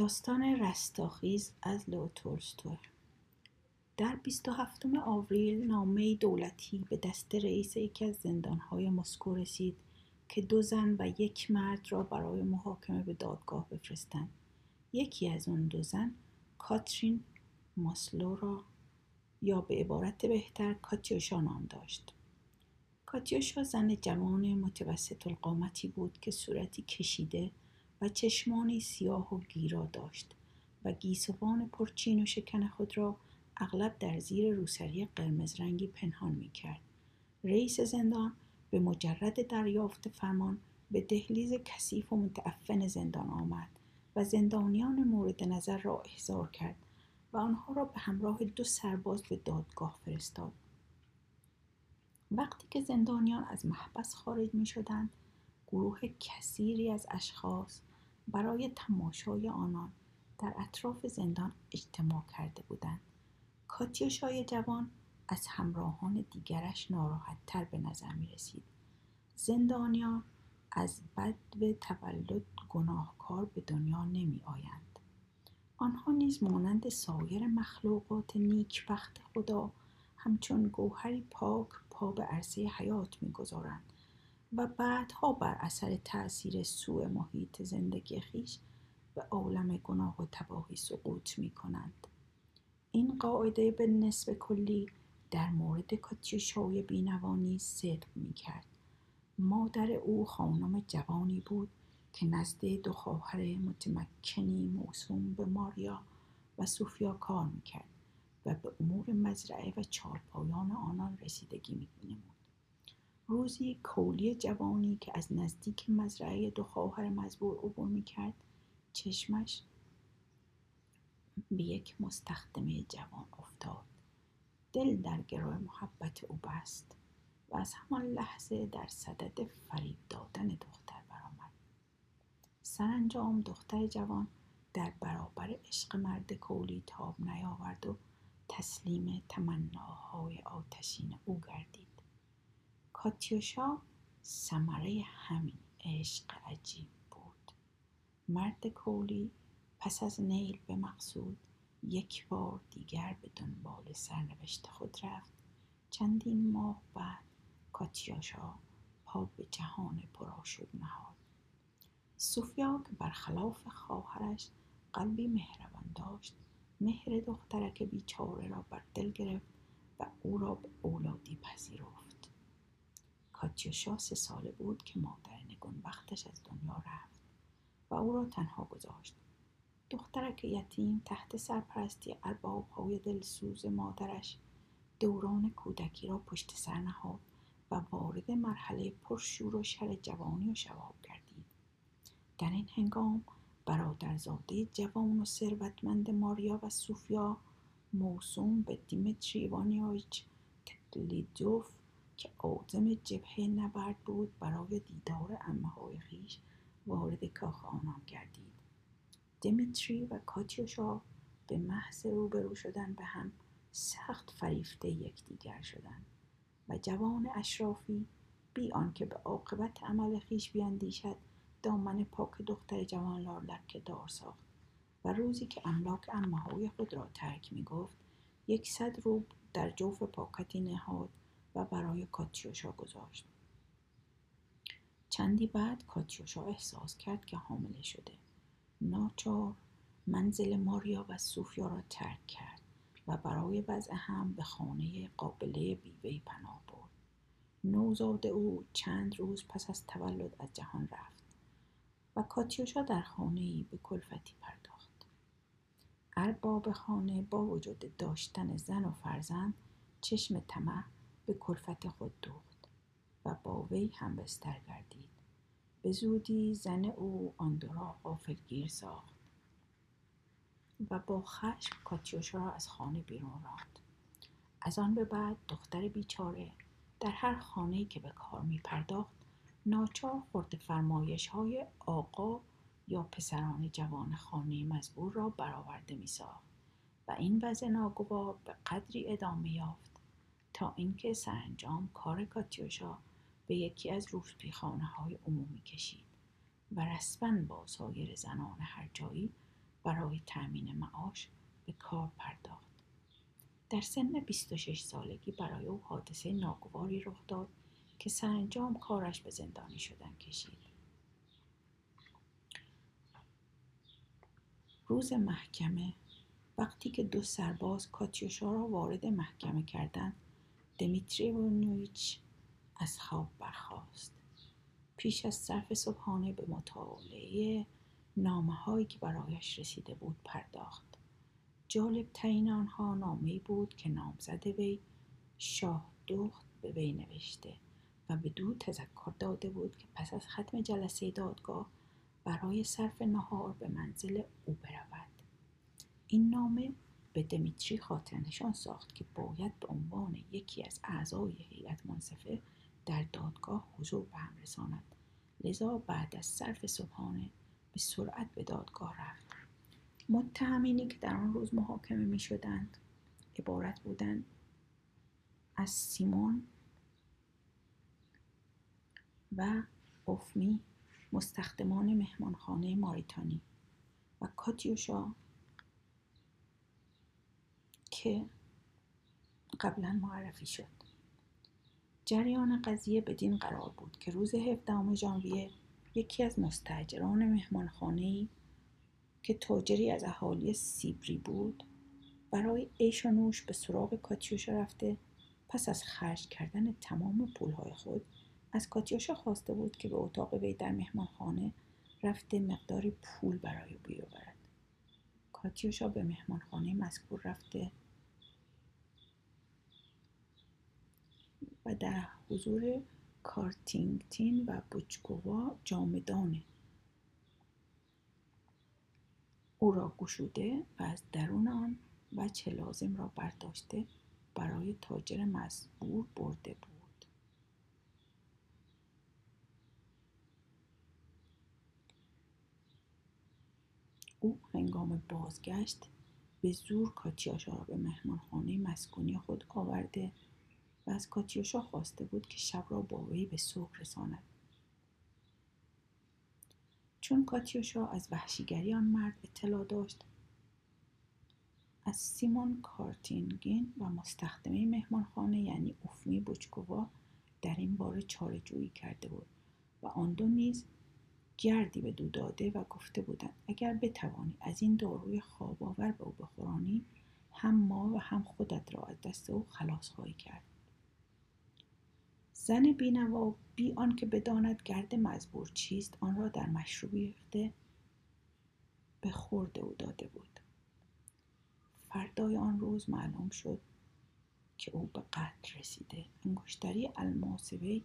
داستان رستاخیز از لو تولستوی. در 27 آوریل نامه دولتی به دست رئیس یکی از زندانهای مسکو رسید که دو زن و یک مرد را برای محاکمه به دادگاه بفرستند. یکی از اون دو زن کاترین ماسلو را یا به عبارت بهتر کاتیوشا نام داشت. کاتیوشا زن جوان متوسط القامتی بود که صورتی کشیده و چشمانی سیاه و گیرا داشت و گیسوان پرچین و شکن خود را اغلب در زیر روسری قرمز رنگی پنهان می کرد. رئیس زندان به مجرد دریافت فرمان به دهلیز کثیف و متعفن زندان آمد و زندانیان مورد نظر را احضار کرد و آنها را به همراه دو سرباز به دادگاه فرستاد. وقتی که زندانیان از محبس خارج می شدند، گروه کثیری از اشخاص برای تماشای آنان در اطراف زندان اجتماع کرده بودند. کاتیوشای جوان از همراهان دیگرش ناراحت تر به نظر می رسید زندانیان از بد به تولد گناهکار به دنیا نمی آیند آنها نیز مانند سایر مخلوقات نیکبخت خدا همچون گوهری پاک پا به عرصه حیات می‌گذارند. و بعدها بر اثر تأثیر سوء محیط زندگی خیش به عالم گناه و تباهی سقوط می کنند. این قاعده به نسب کلی در مورد کاتیوشای بینوانی صدق می کرد. مادر او خانم جوانی بود که نزد دو خواهر متمکنی موسوم به ماریا و سوفیا کار می‌کرد و به امور مزرعه و چارپایان آنان رسیدگی می‌نمود. روزی کولی جوانی که از نزدیک مزرعه دو خواهر مزبور عبور می‌کرد چشمش به یک مستخدمه جوان افتاد. دل در گروه محبت او بست و از همان لحظه در صدد فریب دادن دختر برآمد. سرانجام دختر جوان در برابر عشق مرد کولی تاب نیاورد و تسلیم تمناهای آتشین او گردید. کاتیوشا ثمره همین عشق عجیب بود. مرد کولی پس از نیل به مقصود یک بار دیگر به دنبال سرنوشت خود رفت. چندین ماه بعد کاتیاشا پا به جهان پرآشوب نهاد. سوفیا که برخلاف خواهرش قلبی مهربان داشت مهر دخترک بیچاره را بر دل گرفت و او را به اولادی پذیرفت. کاتیوشا سه ساله بود که مادر وقتش از دنیا رفت و او را تنها گذاشت. دخترک یتیم تحت سرپرستی ارباب های دلسوز مادرش دوران کودکی را پشت سر نهاد و وارد مرحله پرشور و شر جوانی و شباب گردید. در این هنگام برادرزاده جوان و ثروتمند ماریا و سوفیا موسوم به دیمتری وانیایچ تکلیدوف که آزم جبهه نبرد بود برای دیدار امه های خیش وارد کاخ آنان گردید. دمیتری و کاتیوشا به محض روبرو شدن به هم سخت فریفته یکدیگر شدند و جوان اشرافی بی آنکه به عاقبت عمل خیش بیاندیشد دامن پاک دختر جوان لارلک دار ساخت و روزی که املاک امه های خود را ترک می گفت یکصد روب در جوف پاکتی نهاد و برای کاتیوشا گذاشت. چندی بعد کاتیوشا احساس کرد که حامله شده. ناچار منزل ماریا و سوفیا را ترک کرد و برای وضع هم به خانه قابله بیوی پناه برد. نوزاد او چند روز پس از تولد از جهان رفت و کاتیوشا در خانه به کلفتی پرداخت. ارباب خانه با وجود داشتن زن و فرزند چشم طمع به کلفت خود دوخت و با وی هم بستر گردید. به زودی زن او آن دو را غافلگیر ساخت و با خشم کاتیوشا را از خانه بیرون راند. از آن به بعد دختر بیچاره در هر خانه که به کار می پرداخت ناچار خورد فرمایش های آقا یا پسران جوان خانه مزبور را برآورده می ساخت و این وضع ناگوار به قدری ادامه یافت تا اینکه سرانجام کار کاتیوشا به یکی از خانه های عمومی کشید و رسما با سایر زنان هر جایی برای تأمین معاش به کار پرداخت. در سن 26 سالگی برای او حادثه ناگواری رخ داد که سرانجام کارش به زندانی شدن کشید. روز محکمه وقتی که دو سرباز کاتیوشا را وارد محکمه کردند دمیتری ورنویچ از خواب برخاست. پیش از صرف صبحانه به مطالعه نامه هایی که برایش رسیده بود پرداخت. جالب ترین آنها نامه بود که نامزد وی شاه دخت به وی نوشته و به دو تذکر داده بود که پس از ختم جلسه دادگاه برای صرف نهار به منزل او برود. این نامه به دمیتری خاطر نشان ساخت که باید به عنوان یکی از اعضای هیئت منصفه در دادگاه حضور به هم رساند. لذا بعد از صرف صبحانه به سرعت به دادگاه رفت. متهمینی که در آن روز محاکمه می شدند. عبارت بودند از سیمون و اوفمی مستخدمان مهمانخانه ماریتانی و کاتیوشا که قبلا معرفی شد. جریان قضیه بدین قرار بود که روز 17 ژانویه یکی از مستجران مهمانخانه که تاجری از اهالی سیبری بود برای عیش و نوش به سراغ کاتیوشا رفته پس از خرج کردن تمام پولهای خود از کاتیوشا خواسته بود که به اتاق وی در مهمانخانه رفته مقداری پول برای بیاورد. کاتیوشا به مهمانخانه مذکور رفته و در حضور کارتینگتین و بوچکووا جامدان او را گشوده و از درون آن وجه لازم را برداشته برای تاجر مزبور برده بود. او هنگام بازگشت به زور کاتیاشا را به مهمانخانه مسکونی خود آورده و از کاتیوشا خواسته بود که شب را با وی به صبح رساند. چون کاتیوشا از وحشیگری آن مرد اطلاع داشت از سیمون کارتینگین و مستخدمه مهمانخانه یعنی اوفمی بوچکووا در این باره چاره جویی کرده بود و آن دو نیز گردی به دو داده و گفته بودند اگر بتوانی از این داروی خواب آور به او بخورانی هم ما و هم خودت را از دست او خلاص خواهی کرد. زن بینوا بی آنکه بداند گرد مزبور چیست آن را در مشروبی ریخته به خورد او داده بود. فردای آن روز معلوم شد که او به قتل رسیده. انگشتری الماس وی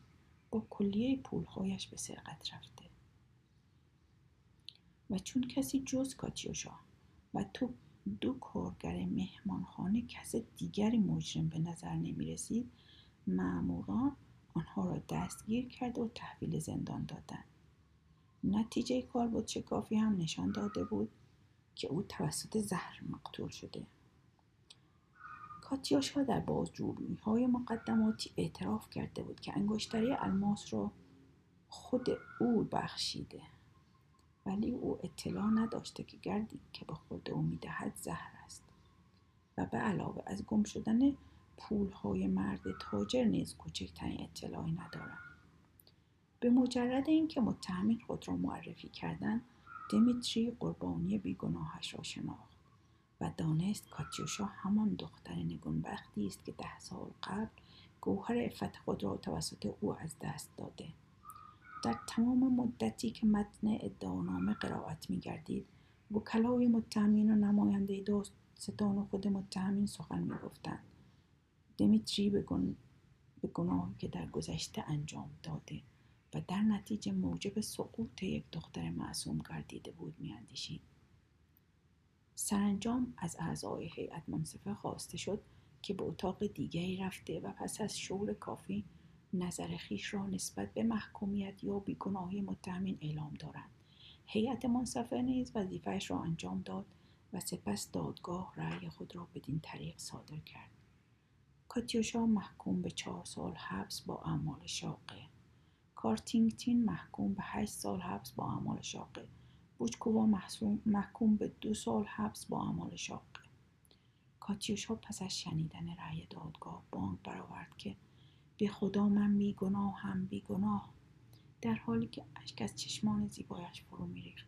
با کلیه پولهایش به سرقت رفته. و چون کسی جز کاتیوشا و تو دو کارگر مهمانخانه کس دیگری مجرم به نظر نمی رسید معموران آنها را دستگیر کرده و تحویل زندان دادند. نتیجه کار بود شکافی هم نشان داده بود که او توسط زهر مقتول شده. کاتیاشا در بازجویی های مقدماتی اعتراف کرده بود که انگشتری الماس را خود او بخشیده. ولی او اطلاع نداشته که گردی که به خود او می‌دهد زهر است. و به علاوه از گم شدن پولهای مرد تاجر نیز کوچکترین اطلاعی ندارم. به مجرد اینکه متهمین خود را معرفی کردند دمیتری قربانی بیگناهش را شناخت و دانست کاتیوشا همان دختر نگونبختی است که ده سال قبل گوهر افت خود را توسط او از دست داده. در تمام مدتی که متن ادعانامه قرائت میگردید وکلای متهمین و نماینده داستان و خود متهمین سخن می‌گفتند. دمیتری به, گناهی که در گذشته انجام داده و در نتیجه موجب سقوط یک دختر معصوم گردیده بود میاندیشید. سرانجام از اعضای هیئت منصفه خواسته شد که به اتاق دیگری رفته و پس از شغل کافی نظر خیش را نسبت به محکومیت یا بیگناهی متهمین اعلام دارند. هیئت منصفه نیز وظیفهاش را انجام داد و سپس دادگاه رأی خود را بدین طریق صادر کرد. کاتیوشا محکوم به چهار سال حبس با اعمال شاقه. کارتینگتین محکوم به هشت سال حبس با اعمال شاقه. بوچکووا محکوم به دو سال حبس با اعمال شاقه. کاتیوشا پس از شنیدن رأی دادگاه بانک برآورد که به خدا من بیگناه هم بیگناه. در حالی که اشک از چشمان زیبایش فرو میریخت.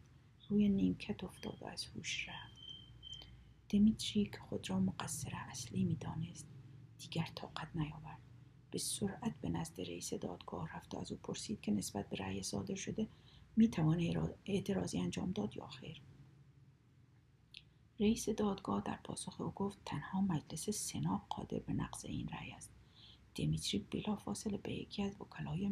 روی نیمکت افتاد و از هوش رفت. دمیتری که خود را مقصر اصلی می‌دانست دیگر طاقت نیاورد. به سرعت به نزد رئیس دادگاه رفت و از او پرسید که نسبت به رأی صادر شده می‌توان اعتراضی انجام داد یا خیر. رئیس دادگاه در پاسخ او گفت تنها مجلس سنا قادر به نقض این رأی است. دیمیتری بلافاصله به یکی از وکلای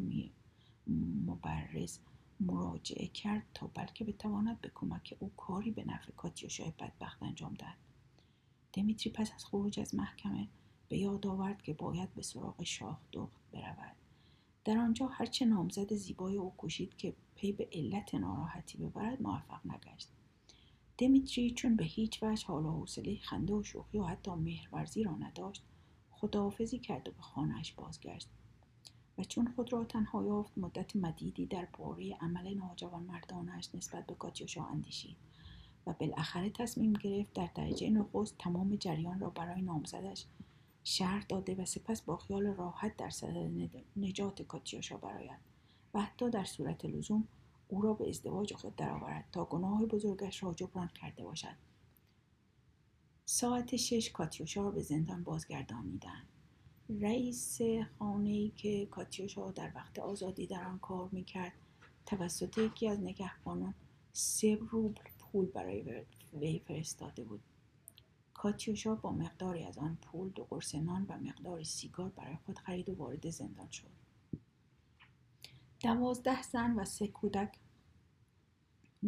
مبرز مراجعه کرد تا بلکه بتواند به کمک او کاری به نفع کاتیوشای بدبخت انجام دهد. دمیتری پس از خروج از محکمه به یاد آورد که باید به سراغ شاه دخت برود. در آنجا هرچه نامزد زیبای او کوشید که پی به علت ناراحتی ببرد موفق نگشت. دمیتری چون به هیچ وجه حال و حوصله خنده و شوخی و حتی مهرورزی را نداشت خداحافظی کرد و به خانهاش بازگشت. و چون خود را تنها یافت مدت مدیدی در باره عمل ناجوان مردانش نسبت به کاتیوشا اندیشید و بالاخره تصمیم گرفت در درجه نخست تمام جریان را برای نامزدش شهر داده و سپس با خیال راحت در صدد نجات کاتیوشا براید و حتی در صورت لزوم او را به ازدواج خود درآورد تا گناه بزرگش را جبران کرده باشد. ساعت شش کاتیوشا به زندان بازگردانیدند رئیس خانه که کاتیوشا در وقت آزادی در آن کار می‌کرد توسط یکی از نگهبانان سه روبل پول برای وی فرستاده بود. کاتیوشا با مقداری از آن پول دو قرص نان و مقداری سیگار برای خود خرید و وارد زندان شد. دوازده زن و سه کودک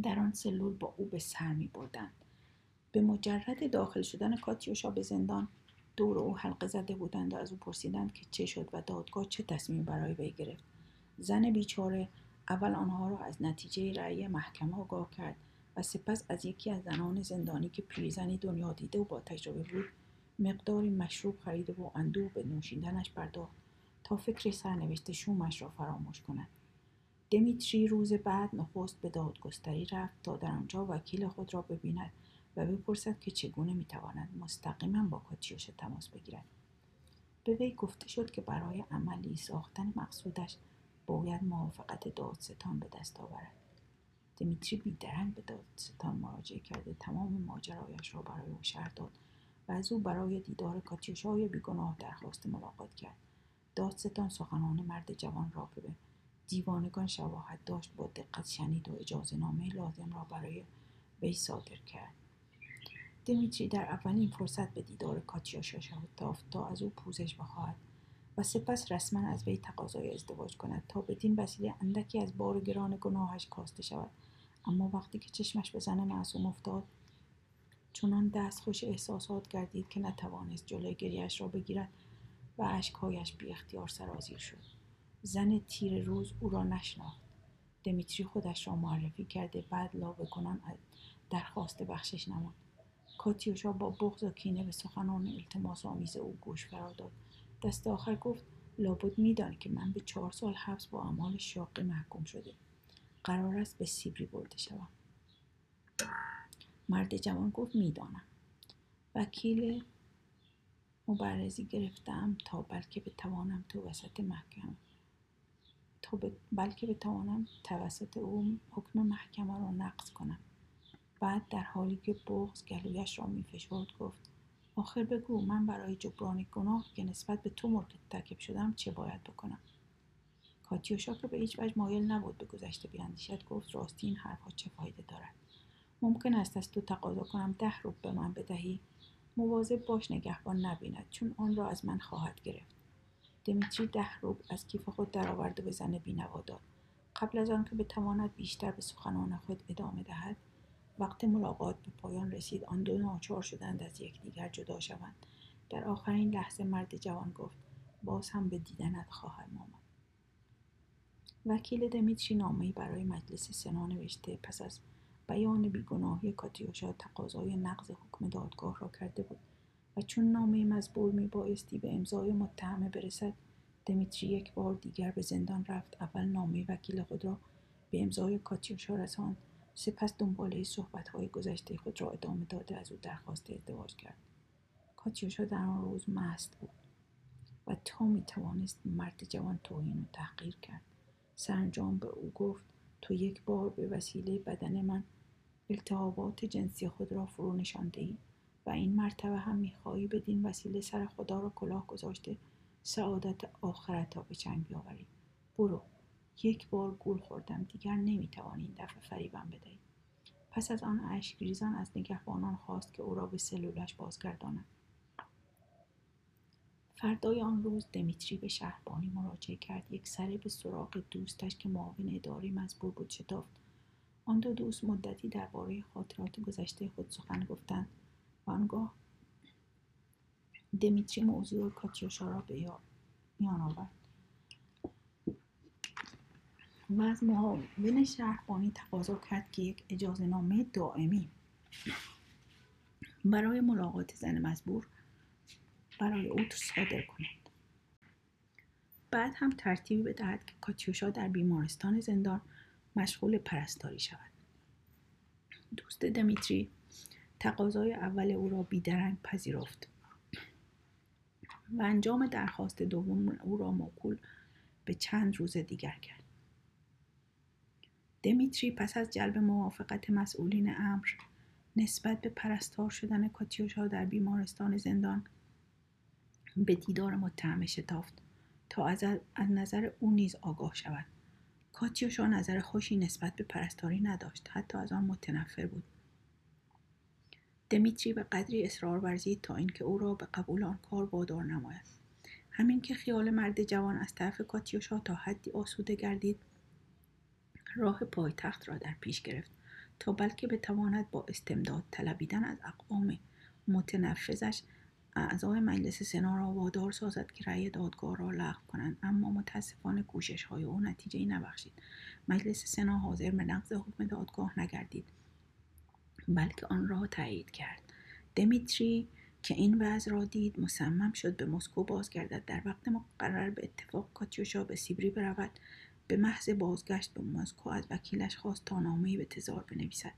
در آن سلول با او به سر می بردند. به مجرد داخل شدن کاتیوشا به زندان دور او حلقه زده بودند و از او پرسیدند که چه شد و دادگاه چه تصمیم برای وی گرفت. زن بیچاره اول آنها را از نتیجه رأی محکمه آگاه کرد و سپس از یکی از زنان زندانی که پیرزنی دنیا دیده و با تجربه بود مقداری مشروب خرید و اندوه به نوشیدنش پرداخت تا فکر سرنوشت شومش را فراموش کند. دمیتری روز بعد نخست به دادگستری رفت تا در آنجا وکیل خود را ببیند و بپرسد که چگونه می‌تواند مستقیما با کاتیوش تماس بگیرد. به وی گفته شد که برای عملی ساختن مقصودش باید موافقت دادستان به دست آورد. دمیتری بیدرنگ به دادستان مراجعه کرده تمام ماجرایش را برای او شهر داد و از او برای دیدار کاتیوشای بیگناه درخواست ملاقات کرد. دادستان سخنان مرد جوان را به دیوانگان شواهد داشت با دقت شنید و اجازه نامه لازم را برای وی صادر کرد. دمیتری در اولین فرصت به دیدار کاتیوشا تافت تا از او پوزش بخواهد و سپس رسما از وی تقاضای ازدواج کند تا بدین وسیله اندکی از بار گران گناهش کاسته شود. اما وقتی که چشمش به زن معصوم افتاد چنان دستخوش احساسات گردید که نتوانست جلوی گریهاش را بگیرد و اشکهایش بی اختیار سرازیر شد. زن تیر روز او را نشناخت. دمیتری خودش را معرفی کرده بعد لابه کنان درخواست بخشش نمود کاتیوشا با بغض و کینه به سخنان التماس آمیز او گوش فرا داد. دست آخر گفت لابد میدانی که من به چهار سال حبس با اعمال شاقی محکوم شده. قرار است به سیبری برده شوم. مرد جوان گفت می‌دانم. وکیل مبرزی گرفتم تا بلکه بتوانم تو وسط محکمه تا بلکه بتوانم توسط او حکم محکمه را نقض کنم. بعد در حالی که بغز گلویش را میفشرد گفت آخر بگو من برای جبران گناه که نسبت به تو مرتکب شدم چه باید بکنم؟ کاتیوشا که به هیچ وجه مایل نبود به گذشته بیاندیشد گفت راستی این حرفها چه فایده دارد؟ ممکن است از تو تقاضا کنم ده روب به من بدهی؟ مواظب باش نگهبان نبیند چون آن را از من خواهد گرفت. دمیتری ده روب از کیف خود درآورد و به زن بینوا داد. قبل از آنکه بتواند بیشتر به سخنان خود ادامه دهد وقت ملاقات به پایان رسید آن دو ناچار شدند از یکدیگر جدا شوند. در آخرین لحظه مرد جوان گفت باز هم به دیدنت خواهم آمد. وکیل دمیتری نامهای برای مجلس سنا نوشته پس از بیان بیگناهی کاتیوشا تقاضای نقض حکم دادگاه را کرده بود و چون نامه مزبور می بایستی به امضای متهمه برسد دمیتری یک بار دیگر به زندان رفت. اول نامه وکیل خود را به امضای کاتیوشا رساند. سپس دنباله صحبتهای گذشته خود را ادامه داده از او درخواست ازدواج کرد. کاتیوشا در آن روز مست بود و تا می توانست مرد جوان توهین و تحقیر کرد. سرانجام به او گفت تو یک بار به وسیله بدن من التهابات جنسی خود را فرو نشانده ای و این مرتبه هم می‌خواهی بدین وسیله سر خدا را کلاه گذاشته سعادت آخرت را به چنگ بیاوری. برو. یک بار گول خوردم. دیگر نمی‌توانی این دفعه فریبم بدهی. پس از آن اشکریزان از نگهبانان خواست که او را به سلولش بازگرداند فردای آن روز دمیتری به شهربانی مراجعه کرد. یک سره به سراغ دوستش که معاون اداری مزبور بود شتافت. آن دو دوست مدتی درباره خاطرات گذشته خود سخن گفتند و آنگاه دمیتری موضوع کاتیوشا را به میان آورد. و از معاون شهربانی تقاضا کرد که یک اجازه نامه دائمی برای ملاقات زن مزبور برای او صادر کند. بعد هم ترتیبی بدهد که کاتیوشا در بیمارستان زندان مشغول پرستاری شود. دوست دمیتری تقاضای اول او را بیدرنگ پذیرفت و انجام درخواست دوم او را موکول به چند روز دیگر کرد. دمیتری پس از جلب موافقت مسئولین امر نسبت به پرستار شدن کاتیوشا در بیمارستان زندان به دیدار متهم شتافت تا از, از نظر او نیز آگاه شود. کاتیوشا نظر خوشی نسبت به پرستاری نداشت حتی از آن متنفر بود. دمیتری به قدری اصرار ورزید تا اینکه او را به قبول آن کار وادار نماید. همین که خیال مرد جوان از طرف کاتیوشا تا حدی آسوده گردید راه پایتخت را در پیش گرفت تا بلکه بتواند با استمداد طلبیدن از اقوام متنفذش اعضای مجلس سنا را وادار سازد که رأی دادگاه را لغو کنند. اما متاسفانه کوشش های او نتیجه نبخشید. مجلس سنا حاضر به نقض حکم دادگاه نگردید بلکه آن را تایید کرد. دمیتری که این وضع را دید مصمم شد به مسکو بازگردد. در وقت مقرر به اتفاق کاتیوشا به سیبری برود. به محض بازگشت به مسکو از وکیلش خواست تا نامهای به تزار بنویسد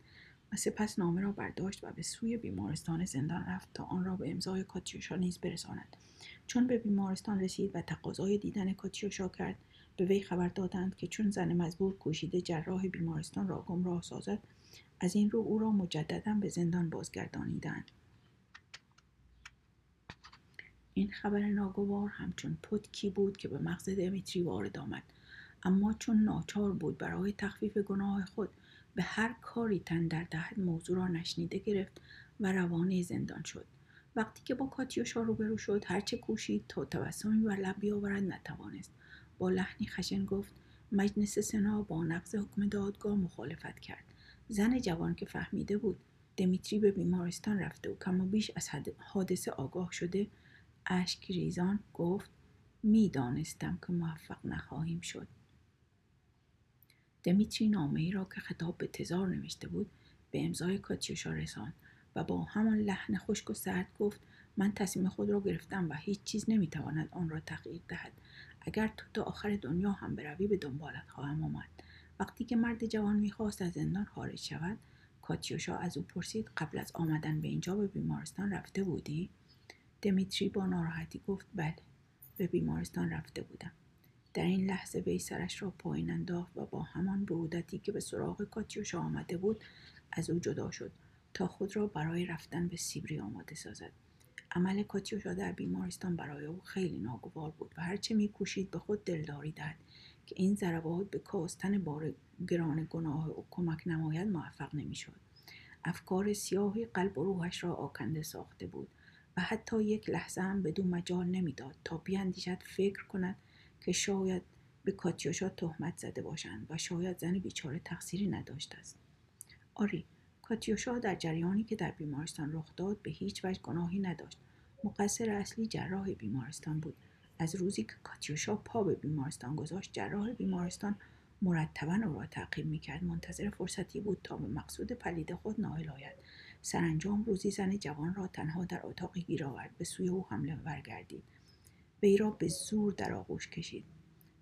و سپس نامه را برداشت و به سوی بیمارستان زندان رفت تا آن را به امضای کاتیوشا نیز برساند. چون به بیمارستان رسید و تقاضای دیدن کاتیوشا کرد به وی خبر دادند که چون زن مزبور کوشیده جراح بیمارستان را گمراه سازد از این رو او را مجددا به زندان بازگردانیدند. این خبر ناگوار همچون پتکی بود که به مغز دمیتری وارد آمد. اما چون ناچار بود برای تخفیف گناه خود به هر کاری تن در دهد موضوع را نشنیده گرفت و روانه زندان شد. وقتی که با کاتیوشا روبرو شد هرچه کوشید تا تبسمی بر لب بیاورد نتوانست. با لحنی خشن گفت مجلس سنا با نقض حکم دادگاه مخالفت کرد. زن جوان که فهمیده بود دمیتری به بیمارستان رفته و کم و بیش از حادثه آگاه شده اشک ریزان گفت می‌دانستم که موفق نخواهیم شد. دمیتری نامه ای را که خطاب به تزار نوشته بود به امضای کاتیوشا رساند و با همان لحن خشک و سرد گفت من تصمیم خود را گرفتم و هیچ چیز نمی‌تواند آن را تغییر دهد. اگر تو تا آخر دنیا هم بروی به دنبالت خواهم آمد. وقتی که مرد جوان می‌خواست از زندان خارج شود کاتیوشا از او پرسید قبل از آمدن به اینجا به بیمارستان رفته بودی؟ دمیتری با ناراحتی گفت بله به بیمارستان رفته بودم. در این لحظه وی سرش را پایین انداخت و با همان برودتی که به سراغ کاتیوشا آمده بود از او جدا شد تا خود را برای رفتن به سیبری آماده سازد. عمل کاتیوشا در بیمارستان برای او خیلی ناگوار بود و هرچه میکوشید به خود دلداری دهد که این ضربات به کاستن بار گران گناه او کمک نماید موفق نمی‌شد. افکار سیاهی قلب و روحش را آکنده ساخته بود و حتی یک لحظه هم بدون مجال نمی‌داد تا بیاندیشد فکر کند که شاید به کاتیوشا تهمت زده باشند و شاید زن بیچاره تقصیری نداشته است. آری کاتیوشا در جریانی که در بیمارستان رخ داد به هیچ وجه گناهی نداشت. مقصر اصلی جراح بیمارستان بود. از روزی که کاتیوشا پا به بیمارستان گذاشت جراح بیمارستان مرتبا او را تعقیب می‌کرد. منتظر فرصتی بود تا به مقصود پلید خود نائل آید. سرانجام روزی زن جوان را تنها در اتاقی گیر آورد. به سوی او حمله ورگردید. وی را به زور در آغوش کشید.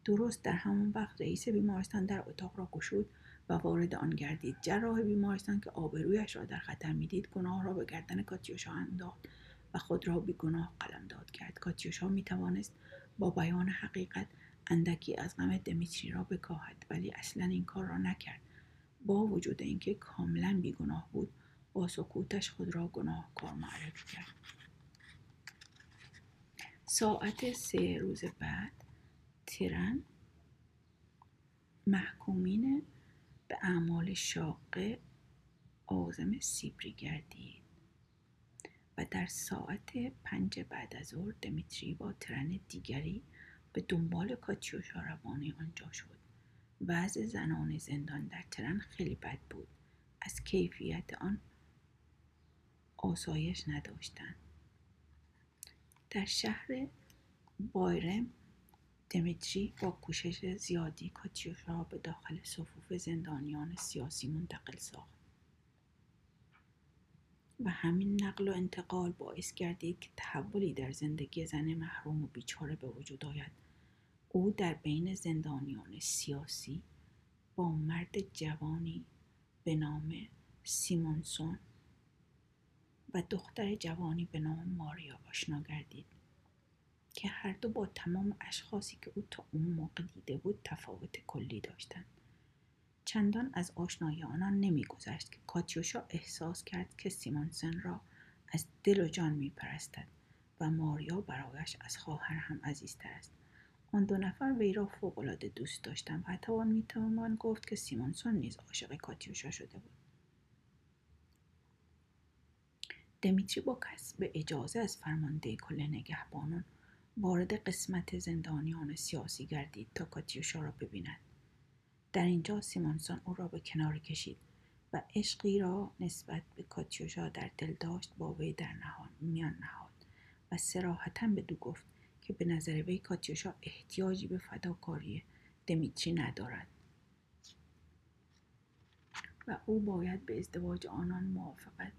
درست در همان وقت رئیس بیمارستان در اتاق را گشود و وارد آن گردید. جراح بیمارستان که آبرویش را در خطر می‌دید گناه را به گردن کاتیوشا انداخت و خود را بیگناه قلمداد کرد. کاتیوشا می‌توانست با بیان حقیقت اندکی از غم دمیتری را بکاهد ولی اصلا این کار را نکرد. با وجود اینکه کاملا بیگناه بود با سکوتش خود را گناهکار معرفی کرد. ساعت سه روز بعد ترن محکومین به اعمال شاقه آزم سیبری گردید و در ساعت پنج بعد از ظهر دمیتری با ترن دیگری به دنبال کاتیوشا روانه آنجا شد. وضع زنان زندان در ترن خیلی بد بود. از کیفیت آن آسایش نداشتند. در شهر بایرم دمیتری با کوشش زیادی کاتیوشا را به داخل صفوف زندانیان سیاسی منتقل ساخت. و همین نقل و انتقال باعث گردید که تحولی در زندگی زن محروم و بیچاره به وجود آید. او در بین زندانیان سیاسی با مرد جوانی به نام سیمونسون و دختر جوانی به نام ماریا آشنا گردید که هر دو با تمام اشخاصی که او تا اون موقع دیده بود تفاوت کلی داشتند چندان از آشنایی آنان نمیگذشت که کاتیوشا احساس کرد که سیمونسن را از دل و جان میپرستد و ماریا برایش از خواهر هم عزیزتر است. آن دو نفر وی را فوقالعاده دوست داشتند و حتی می‌توان گفت که سیمونسون نیز عاشق کاتیوشا شده بود. دمیتری با کسب اجازه از فرمانده کل نگهبانان وارد قسمت زندانیان سیاسی گردید تا کاتیوشا را ببیند. در اینجا سیمونسون او را به کنار کشید و عشقی را نسبت به کاتیوشا در دل داشت با وی در نهان میان نهاد و سراحتا به دو گفت که به نظر وی کاتیوشا احتیاجی به فداکاری دمیتری ندارد. و او باید به ازدواج آنان موافقت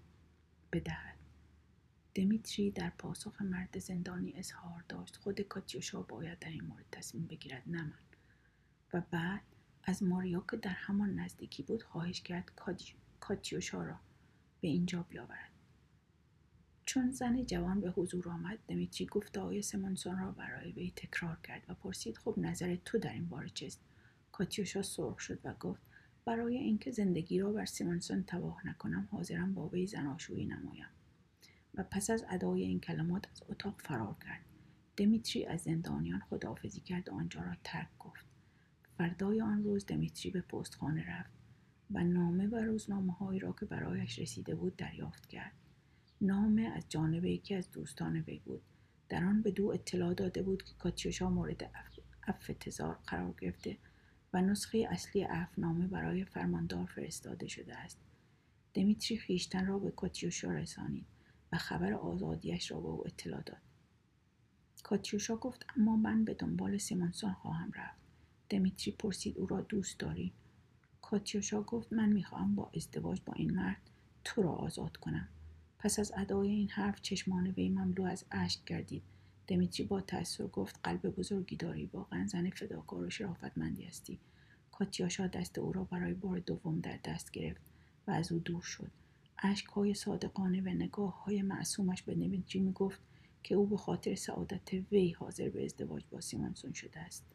بدهد. دمیتری در پاسخ مرد زندانی اظهار داشت. خود کاتیوشا باید در این مورد تصمیم بگیرد نه من. و بعد از ماریا که در همان نزدیکی بود خواهش کرد کاتیوشا را به اینجا بیاورد. چون زن جوان به حضور آمد دمیتری گفت آقای سمونسون را برای وی تکرار کرد و پرسید خب نظر تو در این باره چیست؟ کاتیوشا سرخ شد و گفت برای اینکه زندگی را بر سیمونسون تباه نکنم حاضرم با وی زناشویی نمایم. و پس از ادای این کلمات از اتاق فرار کرد. دمیتری از زندانیان خداحافظی کرد و آنجا را ترک گفت. فردای آن روز دمیتری به پستخانه رفت و نامه و روزنامه هایی را که برایش رسیده بود دریافت کرد. نامه از جانب یکی از دوستان وی بود. در آن به دو اطلاع داده بود که کاتیوشا مورد عفو تزار قرار گرفته و نسخه اصلی نامه برای فرماندار فرستاده شده است. دمیتری خیشتن را به کاتیوشا رسانید. و خبر آزادیش را به او اطلاع داد. کاتیوشا گفت اما من به دنبال سیمونسون خواهم رفت. دمیتری پرسید او را دوست داری؟ کاتیوشا گفت من می‌خواهم با ازدواج با این مرد تو را آزاد کنم. پس از ادای این حرف چشمان وی مملو از اشک گردید. دمیتری با تأثیر گفت قلب بزرگی داری واقعا زن فداکار و شرافتمندی هستی. کاتیاشا دست او را برای بار دوم در دست گرفت و از او دور شد. های صادقانه و نگاه های معصومش به می گفت که او به خاطر سعادت وی حاضر به ازدواج با سیمونسون شده است.